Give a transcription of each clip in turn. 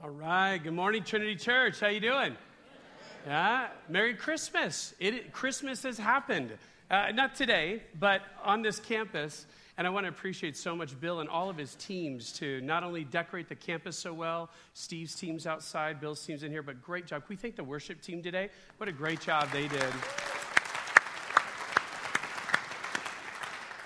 All right. Good morning, Trinity Church. How you doing? Yeah. Merry Christmas. It, Christmas has happened. Uh, not today, but on this campus. And I want to appreciate so much Bill and all of his teams to not only decorate the campus so well, Steve's team's outside, Bill's team's in here, but great job. Can we thank the worship team today? What a great job they did.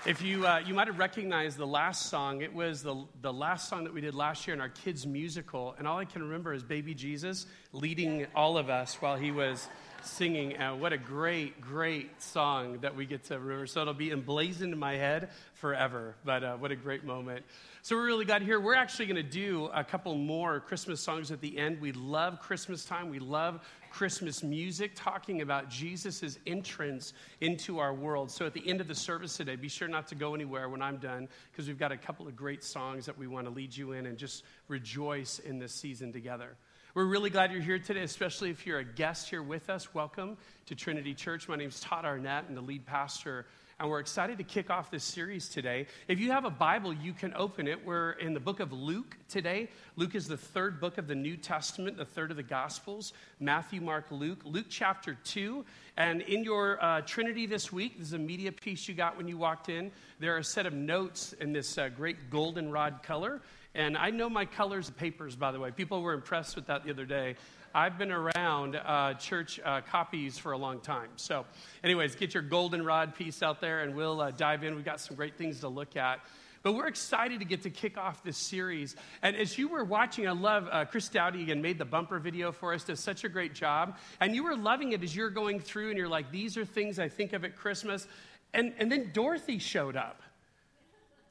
If you, uh, you might have recognized the last song, it was the, the last song that we did last year in our kids' musical. And all I can remember is Baby Jesus leading all of us while he was singing. Uh, what a great, great song that we get to remember. So it'll be emblazoned in my head forever. But uh, what a great moment. So we're really glad here. We're actually going to do a couple more Christmas songs at the end. We love Christmas time. We love Christmas music talking about Jesus' entrance into our world. So at the end of the service today, be sure not to go anywhere when I'm done because we've got a couple of great songs that we want to lead you in and just rejoice in this season together. We're really glad you're here today, especially if you're a guest here with us. Welcome to Trinity Church. My name is Todd Arnett, and the lead pastor and we're excited to kick off this series today. If you have a Bible, you can open it. We're in the book of Luke today. Luke is the third book of the New Testament, the third of the Gospels Matthew, Mark, Luke. Luke chapter 2. And in your uh, Trinity this week, this is a media piece you got when you walked in. There are a set of notes in this uh, great goldenrod color. And I know my colors of papers, by the way. People were impressed with that the other day. I've been around uh, church uh, copies for a long time. So, anyways, get your goldenrod piece out there and we'll uh, dive in. We've got some great things to look at. But we're excited to get to kick off this series. And as you were watching, I love uh, Chris Dowdy again made the bumper video for us, does such a great job. And you were loving it as you're going through and you're like, these are things I think of at Christmas. And, and then Dorothy showed up.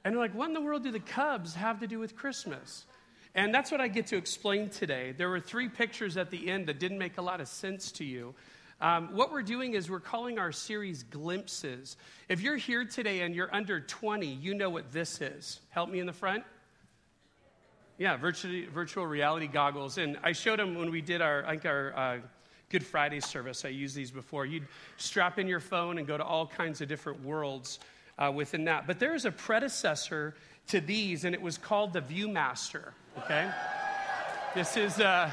And you're like, what in the world do the Cubs have to do with Christmas? And that's what I get to explain today. There were three pictures at the end that didn't make a lot of sense to you. Um, what we're doing is we're calling our series Glimpses. If you're here today and you're under 20, you know what this is. Help me in the front. Yeah, virtual, virtual reality goggles. And I showed them when we did our, I think our uh, Good Friday service. I used these before. You'd strap in your phone and go to all kinds of different worlds uh, within that. But there is a predecessor to these, and it was called the Viewmaster okay? This is, uh,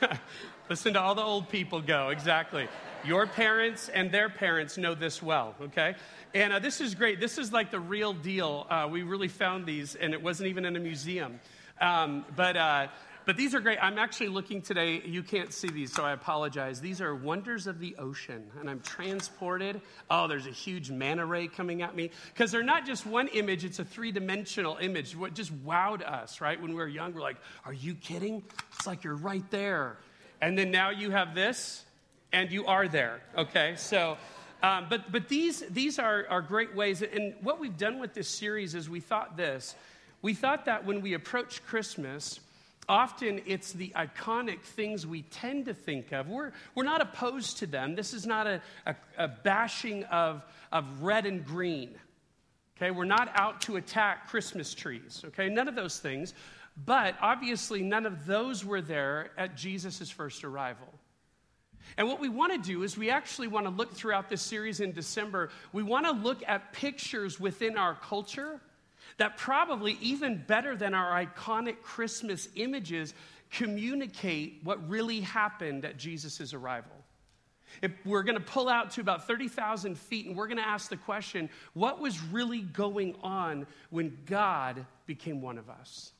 listen to all the old people go, exactly. Your parents and their parents know this well, okay? And uh, this is great. This is like the real deal. Uh, we really found these, and it wasn't even in a museum. Um, but uh, but these are great. I'm actually looking today. You can't see these, so I apologize. These are wonders of the ocean, and I'm transported. Oh, there's a huge manta ray coming at me. Because they're not just one image, it's a three dimensional image. What just wowed us, right? When we were young, we're like, are you kidding? It's like you're right there. And then now you have this, and you are there, okay? So. Um, but but these, these are, are great ways. And what we've done with this series is we thought this. We thought that when we approach Christmas, often it's the iconic things we tend to think of. We're, we're not opposed to them. This is not a, a, a, bashing of, of red and green. Okay, we're not out to attack Christmas trees. Okay, none of those things. But obviously, none of those were there at Jesus' first arrival. And what we want to do is we actually want to look throughout this series in December. We want to look at pictures within our culture that probably even better than our iconic Christmas images communicate what really happened at Jesus' arrival. If we're going to pull out to about 30,000 feet and we're going to ask the question what was really going on when God became one of us?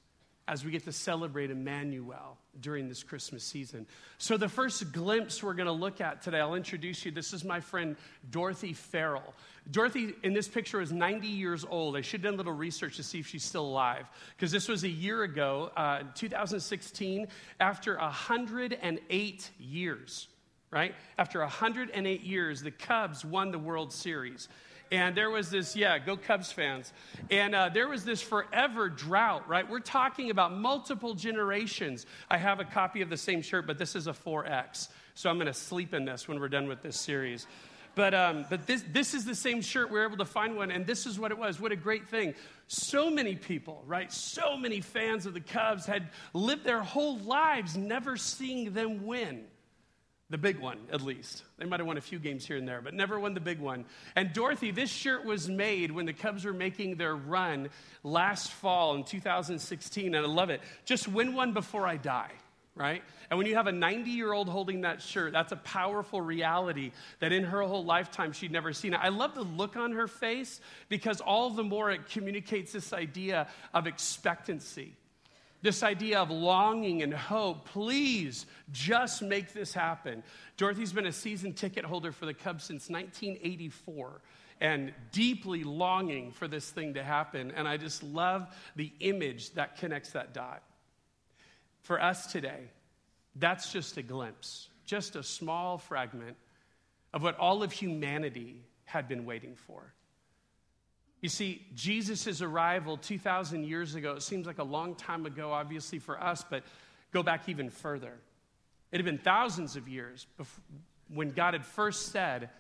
As we get to celebrate Emmanuel during this Christmas season. So, the first glimpse we're going to look at today, I'll introduce you. This is my friend Dorothy Farrell. Dorothy in this picture is 90 years old. I should have done a little research to see if she's still alive, because this was a year ago, uh, 2016, after 108 years, right? After 108 years, the Cubs won the World Series. And there was this, yeah, go Cubs fans. And uh, there was this forever drought, right? We're talking about multiple generations. I have a copy of the same shirt, but this is a 4X. So I'm going to sleep in this when we're done with this series. But, um, but this, this is the same shirt. We are able to find one, and this is what it was. What a great thing. So many people, right? So many fans of the Cubs had lived their whole lives never seeing them win. The big one, at least. They might have won a few games here and there, but never won the big one. And Dorothy, this shirt was made when the Cubs were making their run last fall in 2016, and I love it. Just win one before I die, right? And when you have a 90 year old holding that shirt, that's a powerful reality that in her whole lifetime she'd never seen. it. I love the look on her face because all the more it communicates this idea of expectancy this idea of longing and hope. Please just make this happen. Dorothy's been a season ticket holder for the Cubs since 1984 and deeply longing for this thing to happen. And I just love the image that connects that dot. For us today, that's just a glimpse, just a small fragment of what all of humanity had been waiting for. You see, Jesus' arrival 2,000 years ago, it seems like a long time ago, obviously, for us, but go back even further. It had been thousands of years before when God had first said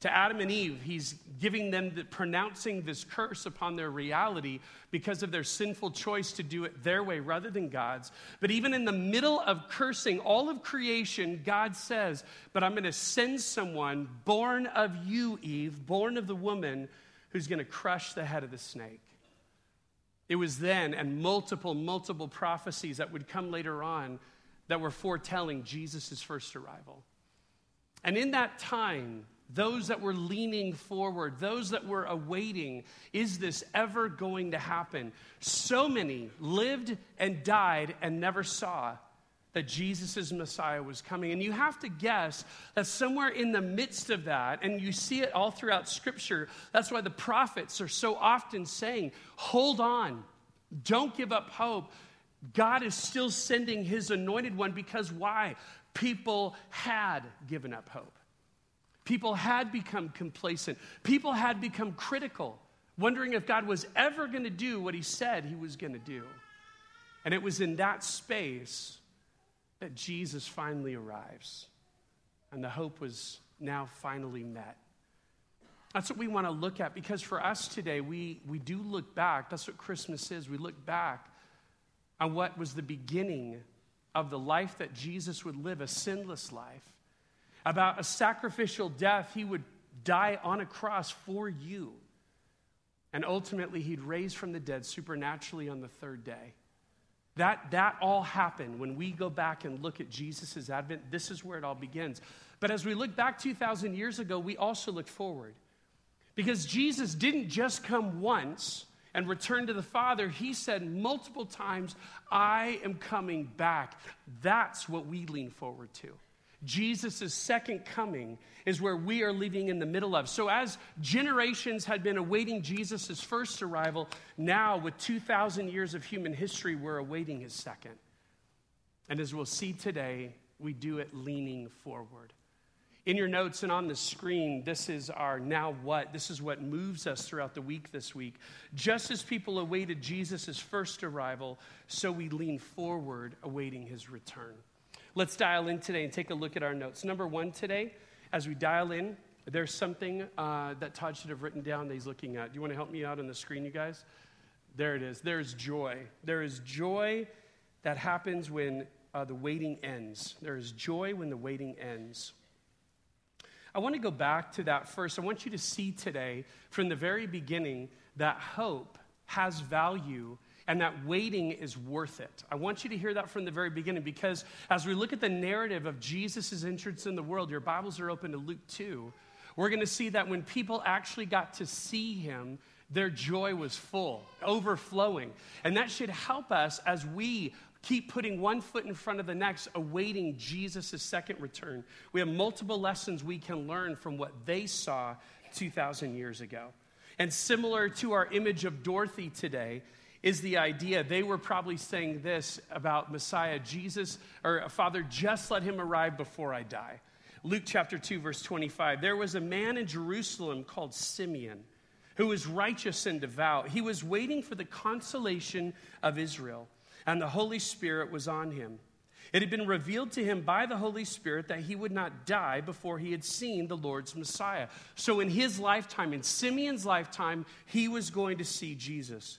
to Adam and Eve, He's giving them, the, pronouncing this curse upon their reality because of their sinful choice to do it their way rather than God's. But even in the middle of cursing all of creation, God says, But I'm going to send someone born of you, Eve, born of the woman who's going to crush the head of the snake. It was then, and multiple, multiple prophecies that would come later on that were foretelling Jesus' first arrival. And in that time, those that were leaning forward, those that were awaiting, is this ever going to happen? So many lived and died and never saw that Jesus' Messiah was coming. And you have to guess that somewhere in the midst of that, and you see it all throughout Scripture, that's why the prophets are so often saying, hold on, don't give up hope. God is still sending his anointed one because why? People had given up hope. People had become complacent. People had become critical, wondering if God was ever going to do what he said he was going to do. And it was in that space that Jesus finally arrives and the hope was now finally met. That's what we want to look at because for us today, we, we do look back. That's what Christmas is. We look back on what was the beginning of the life that Jesus would live, a sinless life, about a sacrificial death. He would die on a cross for you. And ultimately, he'd raise from the dead supernaturally on the third day. That, that all happened when we go back and look at Jesus' advent. This is where it all begins. But as we look back 2,000 years ago, we also look forward. Because Jesus didn't just come once and return to the Father, He said multiple times, I am coming back. That's what we lean forward to. Jesus' second coming is where we are living in the middle of. So, as generations had been awaiting Jesus' first arrival, now with 2,000 years of human history, we're awaiting his second. And as we'll see today, we do it leaning forward. In your notes and on the screen, this is our now what. This is what moves us throughout the week this week. Just as people awaited Jesus' first arrival, so we lean forward, awaiting his return. Let's dial in today and take a look at our notes. Number one today, as we dial in, there's something uh, that Todd should have written down that he's looking at. Do you want to help me out on the screen, you guys? There it is. There's joy. There is joy that happens when uh, the waiting ends. There is joy when the waiting ends. I want to go back to that first. I want you to see today, from the very beginning, that hope has value and that waiting is worth it. I want you to hear that from the very beginning because as we look at the narrative of Jesus' entrance in the world, your Bibles are open to Luke 2. We're going to see that when people actually got to see him, their joy was full, overflowing. And that should help us as we keep putting one foot in front of the next, awaiting Jesus' second return. We have multiple lessons we can learn from what they saw 2,000 years ago. And similar to our image of Dorothy today, is the idea. They were probably saying this about Messiah Jesus, or uh, Father, just let him arrive before I die. Luke chapter 2, verse 25. There was a man in Jerusalem called Simeon who was righteous and devout. He was waiting for the consolation of Israel, and the Holy Spirit was on him. It had been revealed to him by the Holy Spirit that he would not die before he had seen the Lord's Messiah. So, in his lifetime, in Simeon's lifetime, he was going to see Jesus.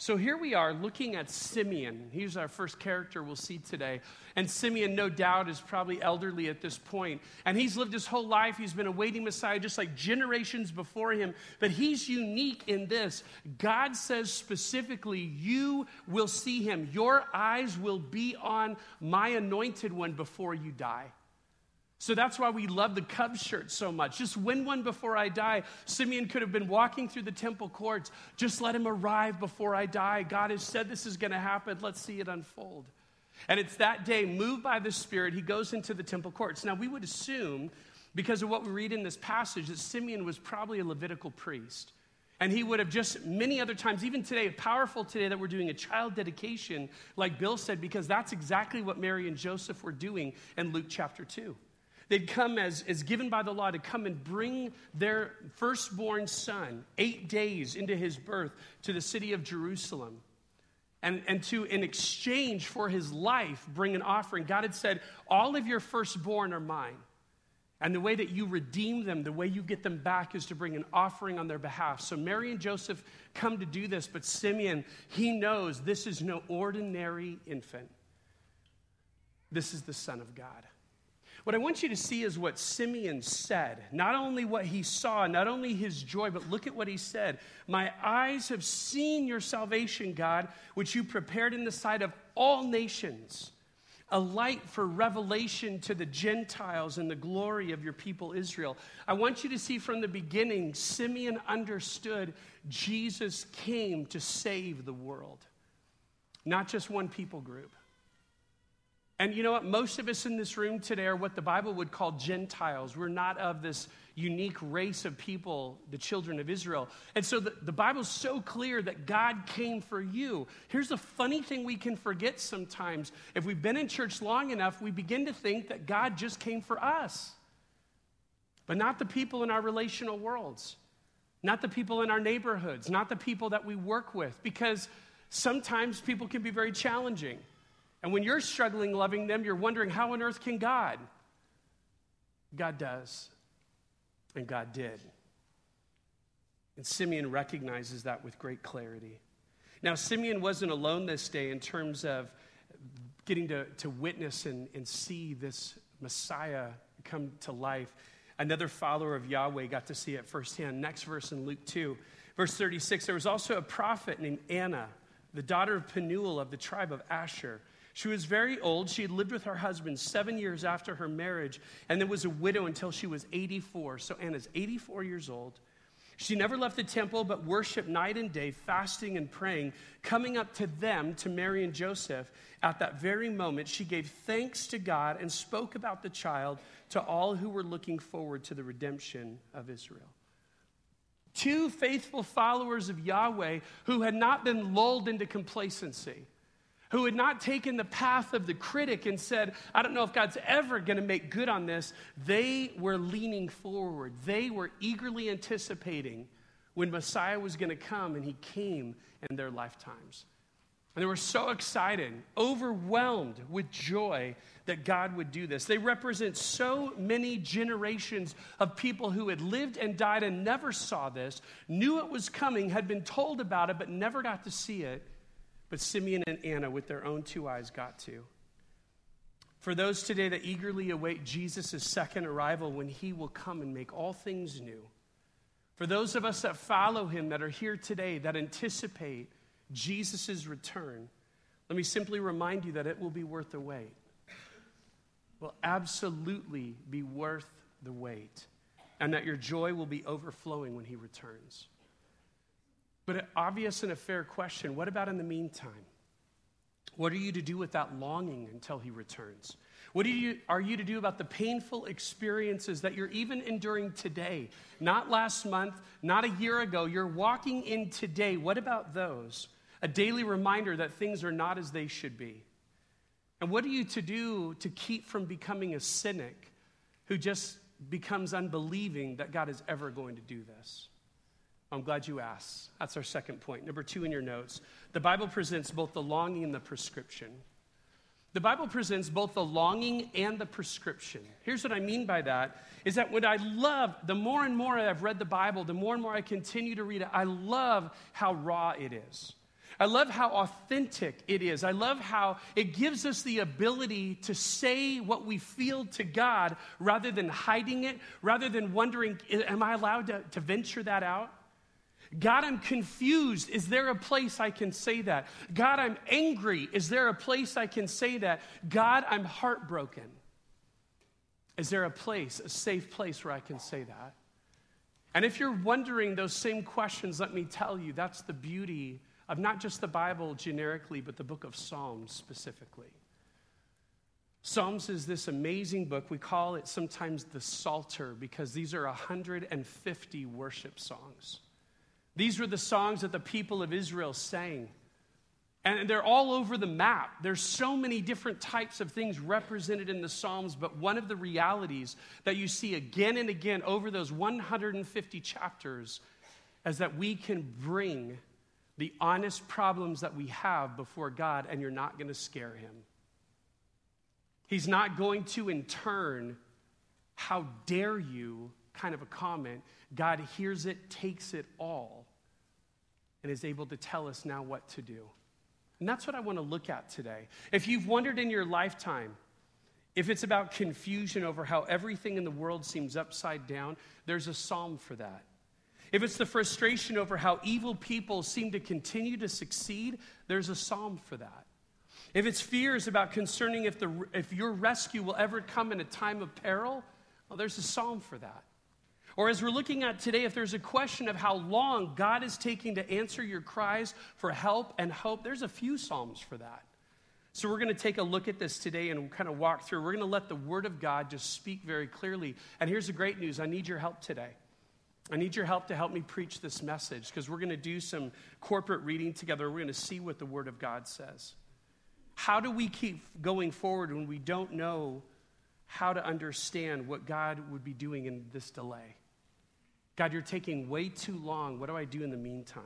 So here we are looking at Simeon. He's our first character we'll see today. And Simeon, no doubt, is probably elderly at this point. And he's lived his whole life. He's been awaiting Messiah just like generations before him. But he's unique in this God says specifically, You will see him. Your eyes will be on my anointed one before you die. So that's why we love the Cubs shirt so much. Just win one before I die. Simeon could have been walking through the temple courts. Just let him arrive before I die. God has said this is going to happen. Let's see it unfold. And it's that day, moved by the Spirit, he goes into the temple courts. Now, we would assume, because of what we read in this passage, that Simeon was probably a Levitical priest. And he would have just many other times, even today, powerful today that we're doing a child dedication, like Bill said, because that's exactly what Mary and Joseph were doing in Luke chapter 2. They'd come as, as given by the law to come and bring their firstborn son, eight days into his birth, to the city of Jerusalem. And, and to, in exchange for his life, bring an offering. God had said, All of your firstborn are mine. And the way that you redeem them, the way you get them back, is to bring an offering on their behalf. So Mary and Joseph come to do this, but Simeon, he knows this is no ordinary infant. This is the Son of God. What I want you to see is what Simeon said. Not only what he saw, not only his joy, but look at what he said. My eyes have seen your salvation, God, which you prepared in the sight of all nations, a light for revelation to the Gentiles and the glory of your people Israel. I want you to see from the beginning, Simeon understood Jesus came to save the world, not just one people group. And you know what? Most of us in this room today are what the Bible would call Gentiles. We're not of this unique race of people, the children of Israel. And so the, the Bible's so clear that God came for you. Here's the funny thing we can forget sometimes. If we've been in church long enough, we begin to think that God just came for us, but not the people in our relational worlds, not the people in our neighborhoods, not the people that we work with, because sometimes people can be very challenging. And when you're struggling loving them, you're wondering, how on earth can God? God does. And God did. And Simeon recognizes that with great clarity. Now, Simeon wasn't alone this day in terms of getting to, to witness and, and see this Messiah come to life. Another follower of Yahweh got to see it firsthand. Next verse in Luke 2, verse 36 there was also a prophet named Anna, the daughter of Penuel of the tribe of Asher. She was very old. She had lived with her husband seven years after her marriage and then was a widow until she was 84. So Anna's 84 years old. She never left the temple but worshiped night and day, fasting and praying. Coming up to them, to Mary and Joseph, at that very moment, she gave thanks to God and spoke about the child to all who were looking forward to the redemption of Israel. Two faithful followers of Yahweh who had not been lulled into complacency who had not taken the path of the critic and said, I don't know if God's ever going to make good on this, they were leaning forward. They were eagerly anticipating when Messiah was going to come, and he came in their lifetimes. And they were so excited, overwhelmed with joy that God would do this. They represent so many generations of people who had lived and died and never saw this, knew it was coming, had been told about it, but never got to see it but Simeon and Anna, with their own two eyes, got to. For those today that eagerly await Jesus' second arrival when he will come and make all things new. For those of us that follow him, that are here today, that anticipate Jesus' return, let me simply remind you that it will be worth the wait. Will absolutely be worth the wait. And that your joy will be overflowing when he returns. But an obvious and a fair question what about in the meantime? What are you to do with that longing until he returns? What are you, are you to do about the painful experiences that you're even enduring today? Not last month, not a year ago. You're walking in today. What about those? A daily reminder that things are not as they should be. And what are you to do to keep from becoming a cynic who just becomes unbelieving that God is ever going to do this? I'm glad you asked. That's our second point. Number two in your notes the Bible presents both the longing and the prescription. The Bible presents both the longing and the prescription. Here's what I mean by that is that what I love, the more and more I've read the Bible, the more and more I continue to read it, I love how raw it is. I love how authentic it is. I love how it gives us the ability to say what we feel to God rather than hiding it, rather than wondering, am I allowed to, to venture that out? God, I'm confused. Is there a place I can say that? God, I'm angry. Is there a place I can say that? God, I'm heartbroken. Is there a place, a safe place where I can say that? And if you're wondering those same questions, let me tell you that's the beauty of not just the Bible generically, but the book of Psalms specifically. Psalms is this amazing book. We call it sometimes the Psalter because these are 150 worship songs. These were the songs that the people of Israel sang. And they're all over the map. There's so many different types of things represented in the Psalms, but one of the realities that you see again and again over those 150 chapters is that we can bring the honest problems that we have before God, and you're not going to scare him. He's not going to, in turn, how dare you kind of a comment. God hears it, takes it all, and is able to tell us now what to do. And that's what I want to look at today. If you've wondered in your lifetime, if it's about confusion over how everything in the world seems upside down, there's a psalm for that. If it's the frustration over how evil people seem to continue to succeed, there's a psalm for that. If it's fears about concerning if, the, if your rescue will ever come in a time of peril, well, there's a psalm for that. Or as we're looking at today, if there's a question of how long God is taking to answer your cries for help and hope, there's a few psalms for that. So we're going to take a look at this today and kind of walk through. We're going to let the Word of God just speak very clearly. And here's the great news I need your help today. I need your help to help me preach this message because we're going to do some corporate reading together. We're going to see what the Word of God says. How do we keep going forward when we don't know how to understand what God would be doing in this delay? God, you're taking way too long. What do I do in the meantime?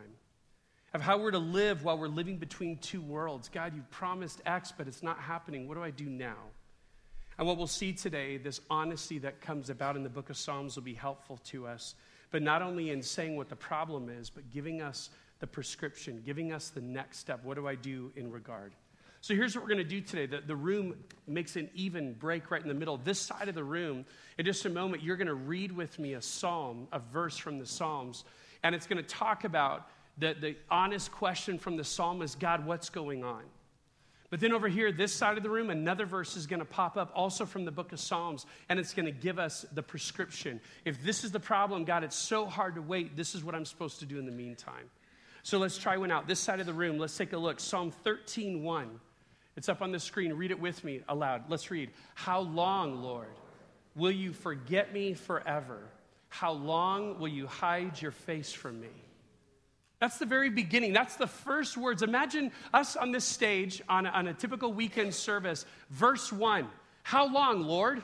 Of how we're to live while we're living between two worlds. God, you've promised X, but it's not happening. What do I do now? And what we'll see today, this honesty that comes about in the book of Psalms, will be helpful to us but not only in saying what the problem is, but giving us the prescription, giving us the next step. What do I do in regard? So here's what we're going to do today. The, the room makes an even break right in the middle. This side of the room, in just a moment, you're going to read with me a psalm, a verse from the Psalms, and it's going to talk about the, the honest question from the psalmist God, what's going on? But then over here, this side of the room, another verse is going to pop up also from the book of Psalms, and it's going to give us the prescription. If this is the problem, God, it's so hard to wait. This is what I'm supposed to do in the meantime. So let's try one out. This side of the room, let's take a look. Psalm 13, 1. It's up on the screen. Read it with me aloud. Let's read. How long, Lord, will you forget me forever? How long will you hide your face from me? That's the very beginning. That's the first words. Imagine us on this stage on a, on a typical weekend service. Verse one How long, Lord?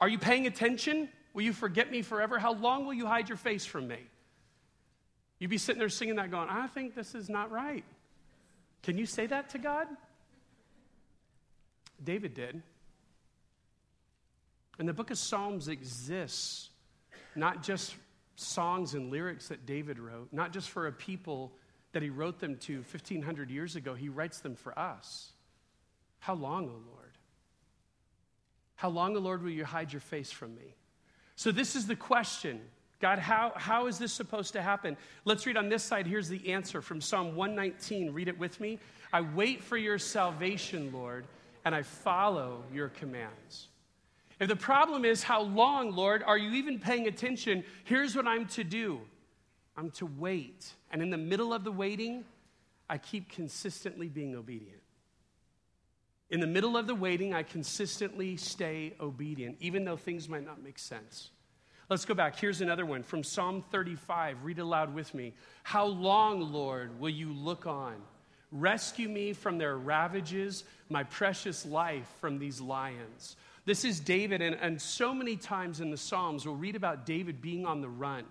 Are you paying attention? Will you forget me forever? How long will you hide your face from me? You'd be sitting there singing that, going, I think this is not right. Can you say that to God? David did. And the book of Psalms exists not just songs and lyrics that David wrote, not just for a people that he wrote them to 1,500 years ago, he writes them for us. How long, O Lord? How long, O Lord, will you hide your face from me? So, this is the question God, how, how is this supposed to happen? Let's read on this side. Here's the answer from Psalm 119. Read it with me. I wait for your salvation, Lord, and I follow your commands. If the problem is, how long, Lord, are you even paying attention? Here's what I'm to do I'm to wait. And in the middle of the waiting, I keep consistently being obedient. In the middle of the waiting, I consistently stay obedient, even though things might not make sense. Let's go back. Here's another one from Psalm 35. Read aloud with me. How long, Lord, will you look on? Rescue me from their ravages, my precious life from these lions. This is David, and, and so many times in the Psalms, we'll read about David being on the run.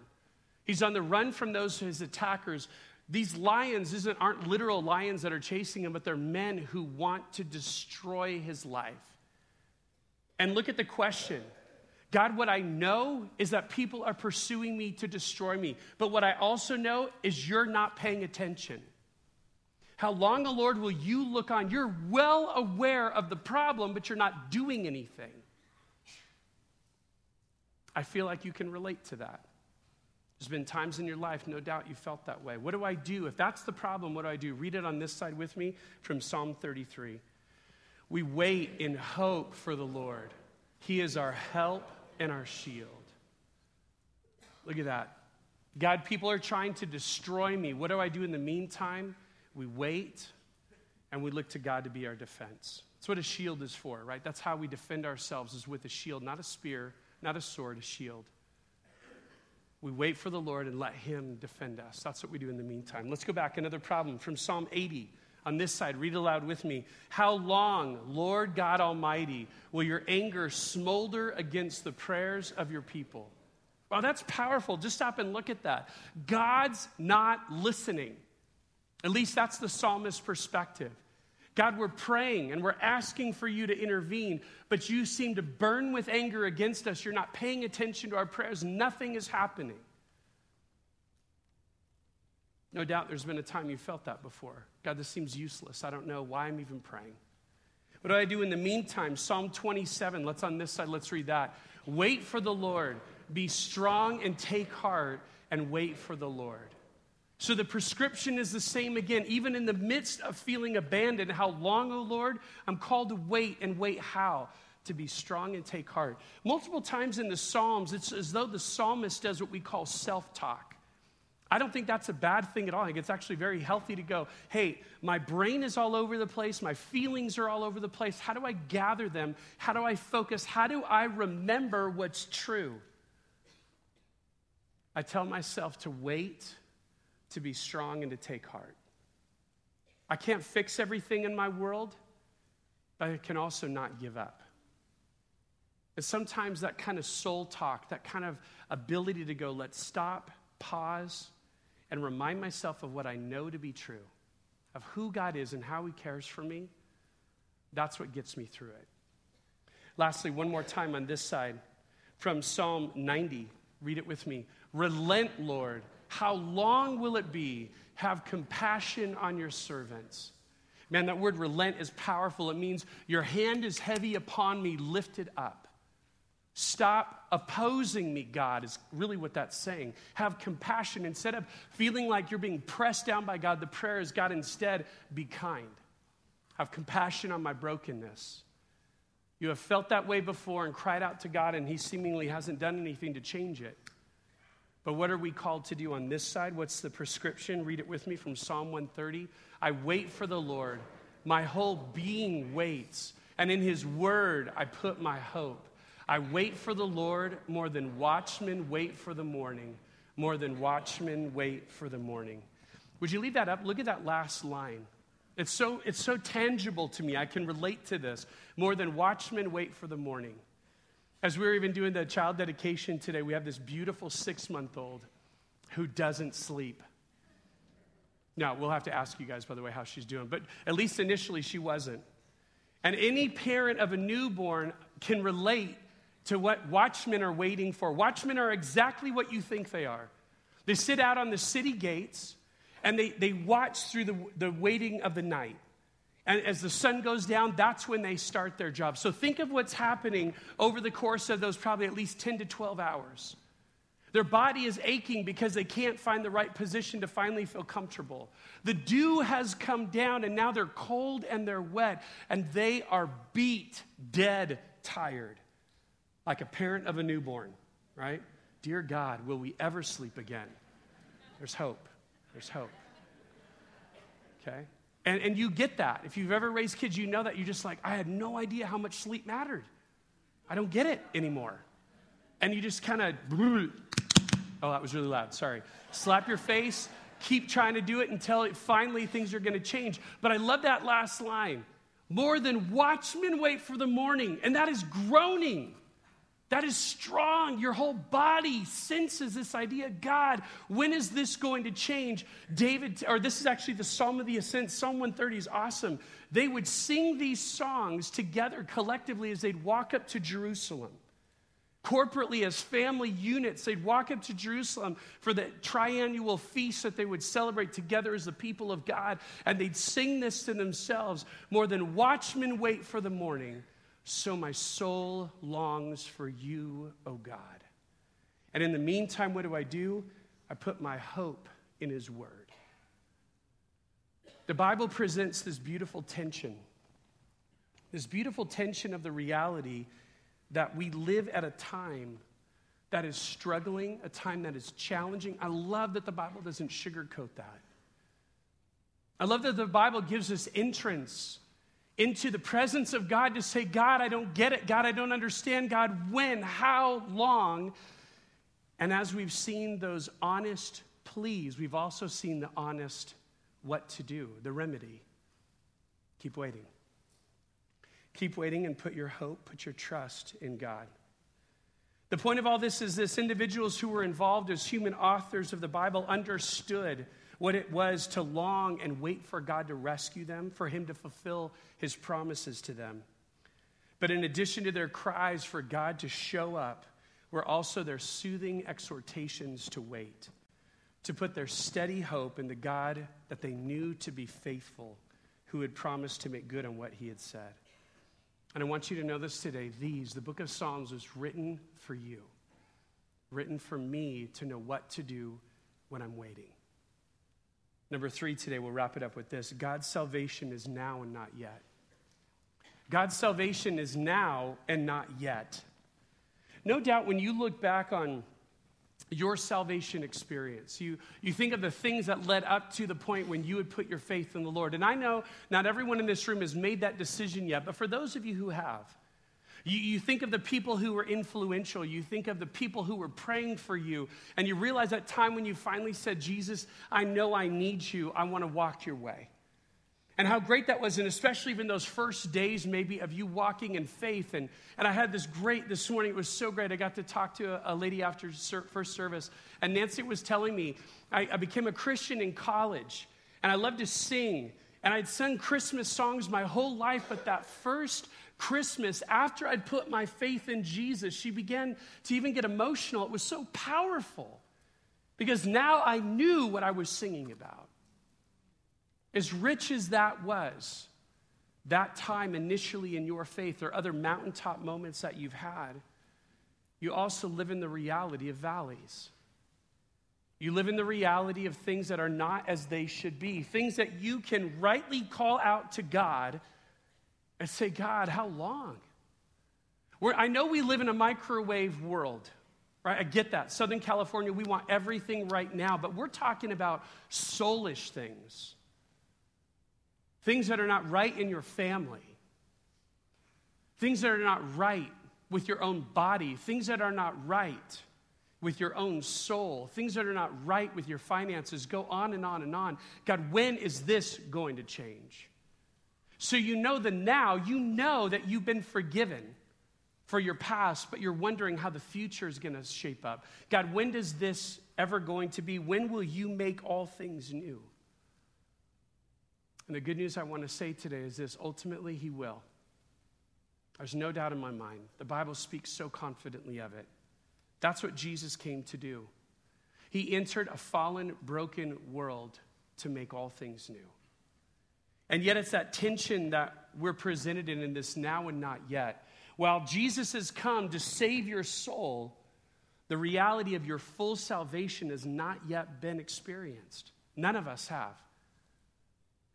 He's on the run from those his attackers. These lions isn't, aren't literal lions that are chasing him, but they're men who want to destroy his life. And look at the question God, what I know is that people are pursuing me to destroy me. But what I also know is you're not paying attention. How long, O Lord, will you look on? You're well aware of the problem, but you're not doing anything. I feel like you can relate to that. There's been times in your life, no doubt you felt that way. What do I do? If that's the problem, what do I do? Read it on this side with me from Psalm 33. We wait in hope for the Lord. He is our help and our shield. Look at that. God, people are trying to destroy me. What do I do in the meantime? We wait and we look to God to be our defense. That's what a shield is for, right? That's how we defend ourselves is with a shield, not a spear, not a sword, a shield. We wait for the Lord and let Him defend us. That's what we do in the meantime. Let's go back. Another problem from Psalm 80 on this side. Read aloud with me. How long, Lord God Almighty, will your anger smolder against the prayers of your people? Wow, that's powerful. Just stop and look at that. God's not listening. At least that's the psalmist's perspective. God, we're praying and we're asking for you to intervene, but you seem to burn with anger against us. You're not paying attention to our prayers. Nothing is happening. No doubt there's been a time you felt that before. God, this seems useless. I don't know why I'm even praying. What do I do in the meantime? Psalm 27. Let's on this side, let's read that. Wait for the Lord. Be strong and take heart and wait for the Lord. So the prescription is the same again. Even in the midst of feeling abandoned, how long, O oh Lord? I'm called to wait and wait how? To be strong and take heart. Multiple times in the Psalms, it's as though the psalmist does what we call self talk. I don't think that's a bad thing at all. I think it's actually very healthy to go, hey, my brain is all over the place, my feelings are all over the place. How do I gather them? How do I focus? How do I remember what's true? I tell myself to wait, to be strong, and to take heart. I can't fix everything in my world, but I can also not give up. And sometimes that kind of soul talk, that kind of ability to go, let's stop, pause, and remind myself of what I know to be true, of who God is and how He cares for me, that's what gets me through it. Lastly, one more time on this side from Psalm 90. Read it with me. Relent, Lord. How long will it be? Have compassion on your servants. Man, that word relent is powerful. It means your hand is heavy upon me, lifted up. Stop opposing me, God, is really what that's saying. Have compassion. Instead of feeling like you're being pressed down by God, the prayer is God, instead, be kind. Have compassion on my brokenness. You have felt that way before and cried out to God, and He seemingly hasn't done anything to change it. But what are we called to do on this side? What's the prescription? Read it with me from Psalm 130. I wait for the Lord. My whole being waits, and in His word I put my hope. I wait for the Lord more than watchmen wait for the morning, more than watchmen wait for the morning. Would you leave that up? Look at that last line. It's so, it's so tangible to me. I can relate to this. More than watchmen wait for the morning. As we were even doing the child dedication today, we have this beautiful six month old who doesn't sleep. Now, we'll have to ask you guys, by the way, how she's doing, but at least initially she wasn't. And any parent of a newborn can relate to what watchmen are waiting for. Watchmen are exactly what you think they are. They sit out on the city gates and they, they watch through the, the waiting of the night. And as the sun goes down, that's when they start their job. So think of what's happening over the course of those probably at least 10 to 12 hours. Their body is aching because they can't find the right position to finally feel comfortable. The dew has come down and now they're cold and they're wet and they are beat, dead, tired like a parent of a newborn, right? Dear God, will we ever sleep again? There's hope. There's hope. Okay? And, and you get that. If you've ever raised kids, you know that. You're just like, I had no idea how much sleep mattered. I don't get it anymore. And you just kind of, oh, that was really loud. Sorry. Slap your face, keep trying to do it until it, finally things are going to change. But I love that last line more than watchmen wait for the morning, and that is groaning. That is strong. Your whole body senses this idea God, when is this going to change? David, or this is actually the Psalm of the Ascent. Psalm 130 is awesome. They would sing these songs together collectively as they'd walk up to Jerusalem. Corporately, as family units, they'd walk up to Jerusalem for the triannual feast that they would celebrate together as the people of God, and they'd sing this to themselves more than watchmen wait for the morning so my soul longs for you, O God. And in the meantime, what do I do? I put my hope in His Word. The Bible presents this beautiful tension, this beautiful tension of the reality that we live at a time that is struggling, a time that is challenging. I love that the Bible doesn't sugarcoat that. I love that the Bible gives us entrance into the presence of God to say, God, I don't get it. God, I don't understand. God, when? How long? And as we've seen those honest pleas, we've also seen the honest what to do, the remedy. Keep waiting. Keep waiting and put your hope, put your trust in God. The point of all this is this individuals who were involved as human authors of the Bible understood what it was to long and wait for God to rescue them, for Him to fulfill His promises to them. But in addition to their cries for God to show up, were also their soothing exhortations to wait, to put their steady hope in the God that they knew to be faithful, who had promised to make good on what He had said. And I want you to know this today. These, the book of Psalms, was written for you, written for me to know what to do when I'm waiting. Number three today, we'll wrap it up with this God's salvation is now and not yet. God's salvation is now and not yet. No doubt when you look back on your salvation experience, you, you think of the things that led up to the point when you would put your faith in the Lord. And I know not everyone in this room has made that decision yet, but for those of you who have, you, you think of the people who were influential. You think of the people who were praying for you. And you realize that time when you finally said, Jesus, I know I need you. I want to walk your way. And how great that was, and especially even those first days, maybe, of you walking in faith. And, and I had this great this morning, it was so great. I got to talk to a, a lady after ser- first service, and Nancy was telling me I, I became a Christian in college, and I loved to sing. And I'd sung Christmas songs my whole life, but that first Christmas, after I'd put my faith in Jesus, she began to even get emotional. It was so powerful because now I knew what I was singing about. As rich as that was, that time initially in your faith or other mountaintop moments that you've had, you also live in the reality of valleys. You live in the reality of things that are not as they should be, things that you can rightly call out to God and say, God, how long? We're, I know we live in a microwave world, right? I get that. Southern California, we want everything right now, but we're talking about soulish things, things that are not right in your family, things that are not right with your own body, things that are not right with your own soul, things that are not right with your finances. Go on and on and on. God, when is this going to change? So you know the now, you know that you've been forgiven for your past, but you're wondering how the future is going to shape up. God, when does this ever going to be? When will you make all things new? And the good news I want to say today is this ultimately, He will. There's no doubt in my mind. The Bible speaks so confidently of it. That's what Jesus came to do. He entered a fallen, broken world to make all things new. And yet, it's that tension that we're presented in in this now and not yet. While Jesus has come to save your soul, the reality of your full salvation has not yet been experienced. None of us have.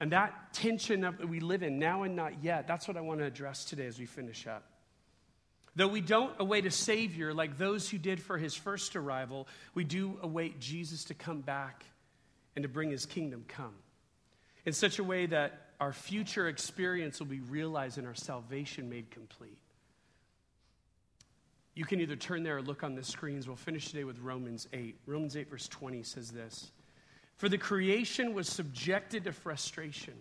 And that tension that we live in now and not yet, that's what I want to address today as we finish up. Though we don't await a Savior like those who did for his first arrival, we do await Jesus to come back and to bring his kingdom come in such a way that our future experience will be realized and our salvation made complete. You can either turn there or look on the screens. We'll finish today with Romans 8. Romans 8, verse 20 says this For the creation was subjected to frustration,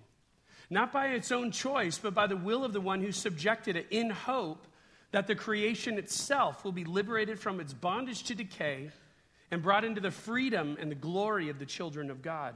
not by its own choice, but by the will of the one who subjected it, in hope that the creation itself will be liberated from its bondage to decay and brought into the freedom and the glory of the children of God.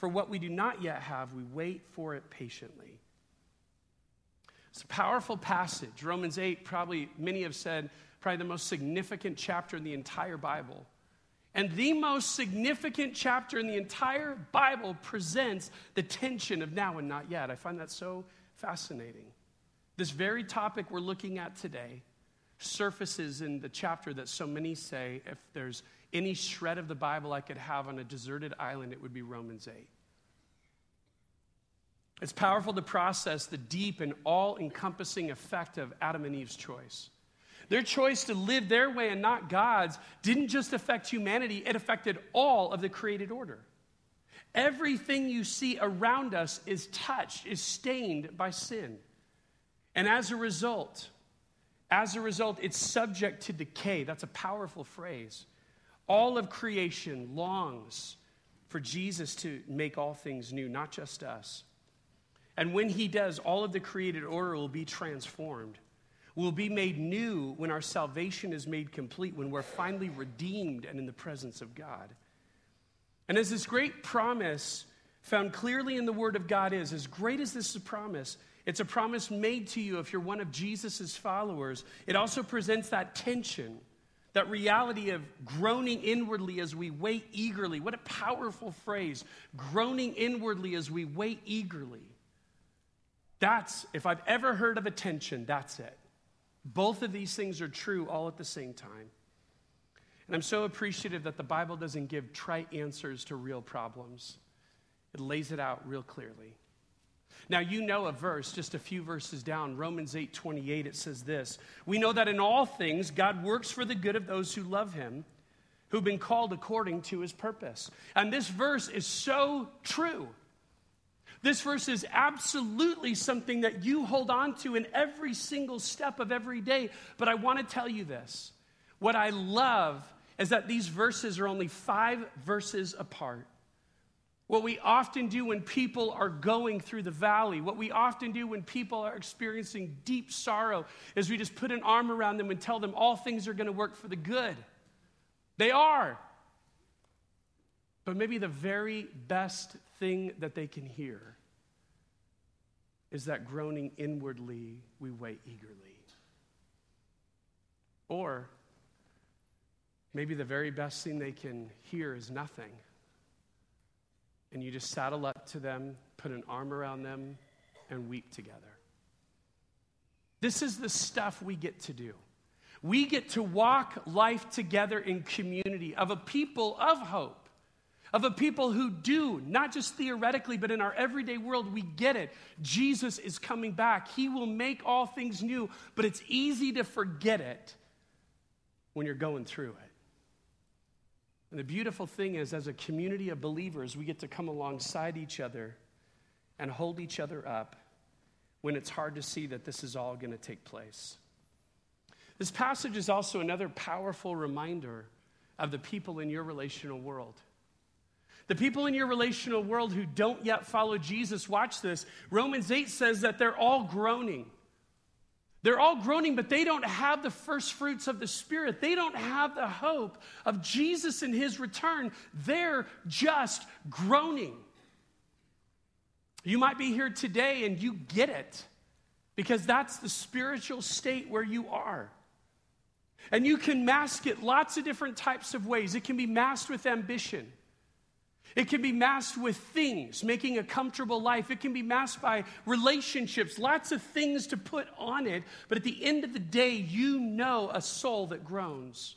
for what we do not yet have, we wait for it patiently. It's a powerful passage. Romans 8, probably many have said, probably the most significant chapter in the entire Bible. And the most significant chapter in the entire Bible presents the tension of now and not yet. I find that so fascinating. This very topic we're looking at today surfaces in the chapter that so many say if there's any shred of the Bible I could have on a deserted island, it would be Romans 8. It's powerful to process the deep and all encompassing effect of Adam and Eve's choice. Their choice to live their way and not God's didn't just affect humanity, it affected all of the created order. Everything you see around us is touched, is stained by sin. And as a result, as a result, it's subject to decay. That's a powerful phrase. All of creation longs for Jesus to make all things new, not just us. And when he does, all of the created order will be transformed. Will be made new when our salvation is made complete, when we're finally redeemed and in the presence of God. And as this great promise found clearly in the Word of God is, as great as this is a promise, it's a promise made to you if you're one of Jesus' followers. It also presents that tension that reality of groaning inwardly as we wait eagerly. What a powerful phrase. Groaning inwardly as we wait eagerly. That's, if I've ever heard of attention, that's it. Both of these things are true all at the same time. And I'm so appreciative that the Bible doesn't give trite answers to real problems, it lays it out real clearly. Now, you know a verse just a few verses down, Romans 8 28, it says this We know that in all things God works for the good of those who love him, who've been called according to his purpose. And this verse is so true. This verse is absolutely something that you hold on to in every single step of every day. But I want to tell you this. What I love is that these verses are only five verses apart. What we often do when people are going through the valley, what we often do when people are experiencing deep sorrow, is we just put an arm around them and tell them all things are going to work for the good. They are. But maybe the very best thing that they can hear is that groaning inwardly, we wait eagerly. Or maybe the very best thing they can hear is nothing and you just saddle up to them, put an arm around them, and weep together. This is the stuff we get to do. We get to walk life together in community of a people of hope, of a people who do, not just theoretically, but in our everyday world, we get it. Jesus is coming back. He will make all things new, but it's easy to forget it when you're going through it. And the beautiful thing is, as a community of believers, we get to come alongside each other and hold each other up when it's hard to see that this is all going to take place. This passage is also another powerful reminder of the people in your relational world. The people in your relational world who don't yet follow Jesus, watch this. Romans 8 says that they're all groaning. They're all groaning, but they don't have the first fruits of the Spirit. They don't have the hope of Jesus and his return. They're just groaning. You might be here today and you get it because that's the spiritual state where you are. And you can mask it lots of different types of ways. It can be masked with ambition. It can be masked with things, making a comfortable life. It can be masked by relationships, lots of things to put on it. But at the end of the day, you know a soul that groans.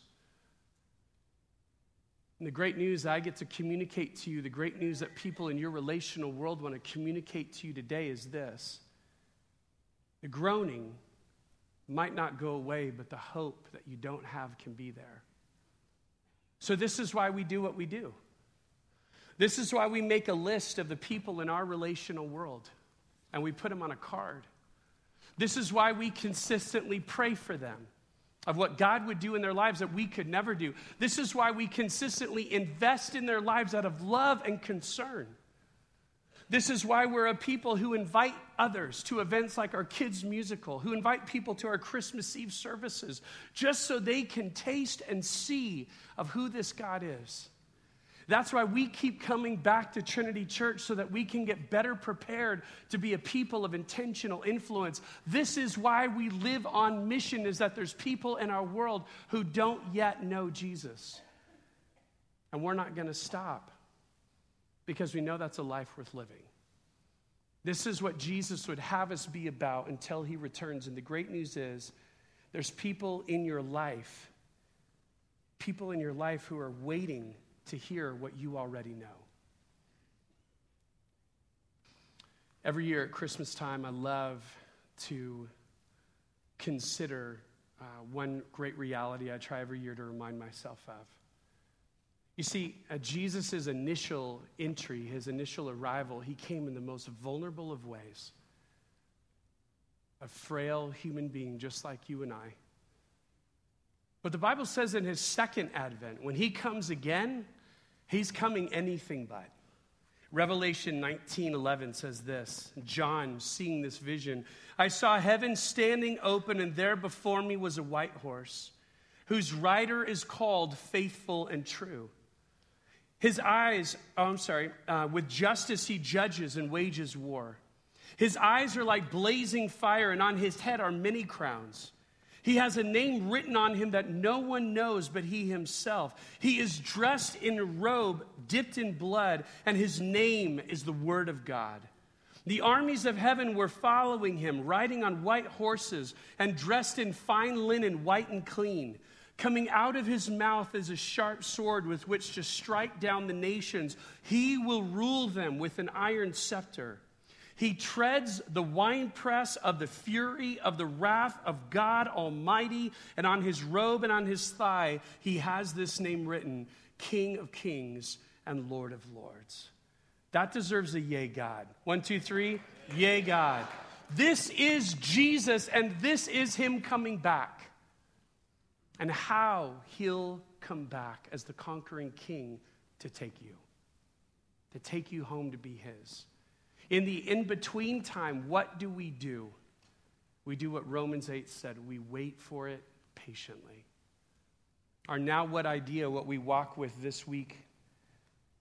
And the great news I get to communicate to you, the great news that people in your relational world want to communicate to you today is this the groaning might not go away, but the hope that you don't have can be there. So, this is why we do what we do. This is why we make a list of the people in our relational world and we put them on a card. This is why we consistently pray for them of what God would do in their lives that we could never do. This is why we consistently invest in their lives out of love and concern. This is why we're a people who invite others to events like our kids' musical, who invite people to our Christmas Eve services, just so they can taste and see of who this God is. That's why we keep coming back to Trinity Church so that we can get better prepared to be a people of intentional influence. This is why we live on mission is that there's people in our world who don't yet know Jesus. And we're not going to stop because we know that's a life worth living. This is what Jesus would have us be about until he returns. And the great news is there's people in your life, people in your life who are waiting to hear what you already know. Every year at Christmas time, I love to consider uh, one great reality I try every year to remind myself of. You see, at Jesus' initial entry, his initial arrival, he came in the most vulnerable of ways. A frail human being just like you and I. But the Bible says in his second advent, when he comes again, he's coming anything but. Revelation 19:11 says this. John seeing this vision, I saw heaven standing open and there before me was a white horse whose rider is called faithful and true. His eyes, oh, I'm sorry, uh, with justice he judges and wages war. His eyes are like blazing fire, and on his head are many crowns. He has a name written on him that no one knows but he himself. He is dressed in a robe dipped in blood, and his name is the Word of God. The armies of heaven were following him, riding on white horses and dressed in fine linen, white and clean. Coming out of his mouth is a sharp sword with which to strike down the nations. He will rule them with an iron scepter. He treads the winepress of the fury of the wrath of God Almighty, and on his robe and on his thigh, he has this name written King of Kings and Lord of Lords. That deserves a yay, God. One, two, three, yay, God. This is Jesus, and this is him coming back. And how he'll come back as the conquering king to take you, to take you home to be his. In the in between time, what do we do? We do what Romans 8 said we wait for it patiently. Our now what idea, what we walk with this week,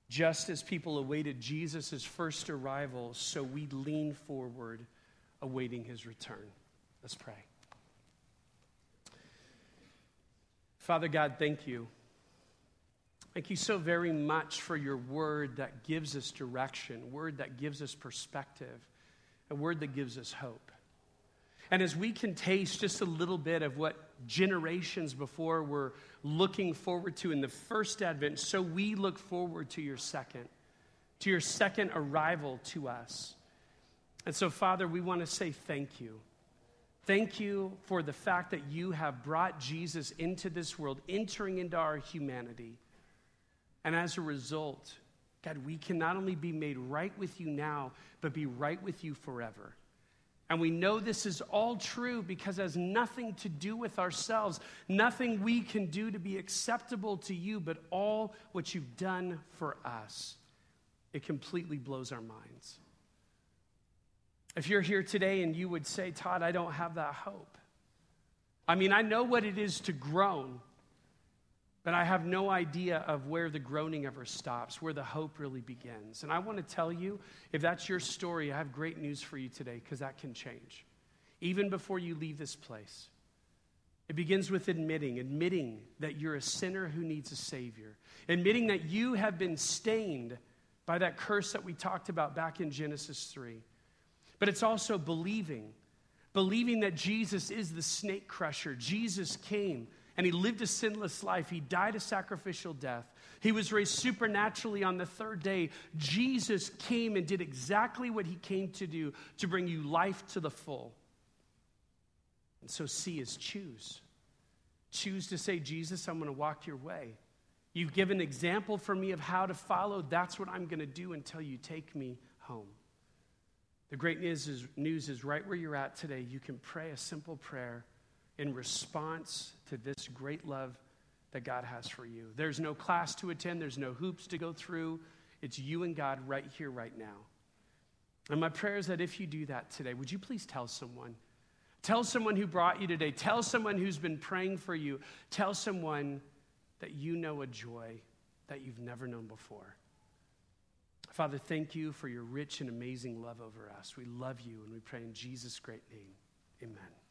just as people awaited Jesus' first arrival, so we lean forward awaiting his return. Let's pray. Father God, thank you. Thank you so very much for your word that gives us direction, word that gives us perspective, a word that gives us hope. And as we can taste just a little bit of what generations before were looking forward to in the first advent, so we look forward to your second, to your second arrival to us. And so, Father, we want to say thank you. Thank you for the fact that you have brought Jesus into this world, entering into our humanity. And as a result, God, we can not only be made right with you now, but be right with you forever. And we know this is all true because it has nothing to do with ourselves, nothing we can do to be acceptable to you, but all what you've done for us. It completely blows our minds. If you're here today and you would say, Todd, I don't have that hope. I mean, I know what it is to groan, but I have no idea of where the groaning ever stops, where the hope really begins. And I want to tell you, if that's your story, I have great news for you today because that can change. Even before you leave this place, it begins with admitting, admitting that you're a sinner who needs a Savior, admitting that you have been stained by that curse that we talked about back in Genesis 3. But it's also believing, believing that Jesus is the snake crusher. Jesus came and he lived a sinless life. He died a sacrificial death. He was raised supernaturally on the third day. Jesus came and did exactly what he came to do to bring you life to the full. And so, C is choose. Choose to say, Jesus, I'm going to walk your way. You've given example for me of how to follow. That's what I'm going to do until you take me home. The great news is, news is right where you're at today. You can pray a simple prayer in response to this great love that God has for you. There's no class to attend, there's no hoops to go through. It's you and God right here, right now. And my prayer is that if you do that today, would you please tell someone? Tell someone who brought you today. Tell someone who's been praying for you. Tell someone that you know a joy that you've never known before. Father, thank you for your rich and amazing love over us. We love you and we pray in Jesus' great name. Amen.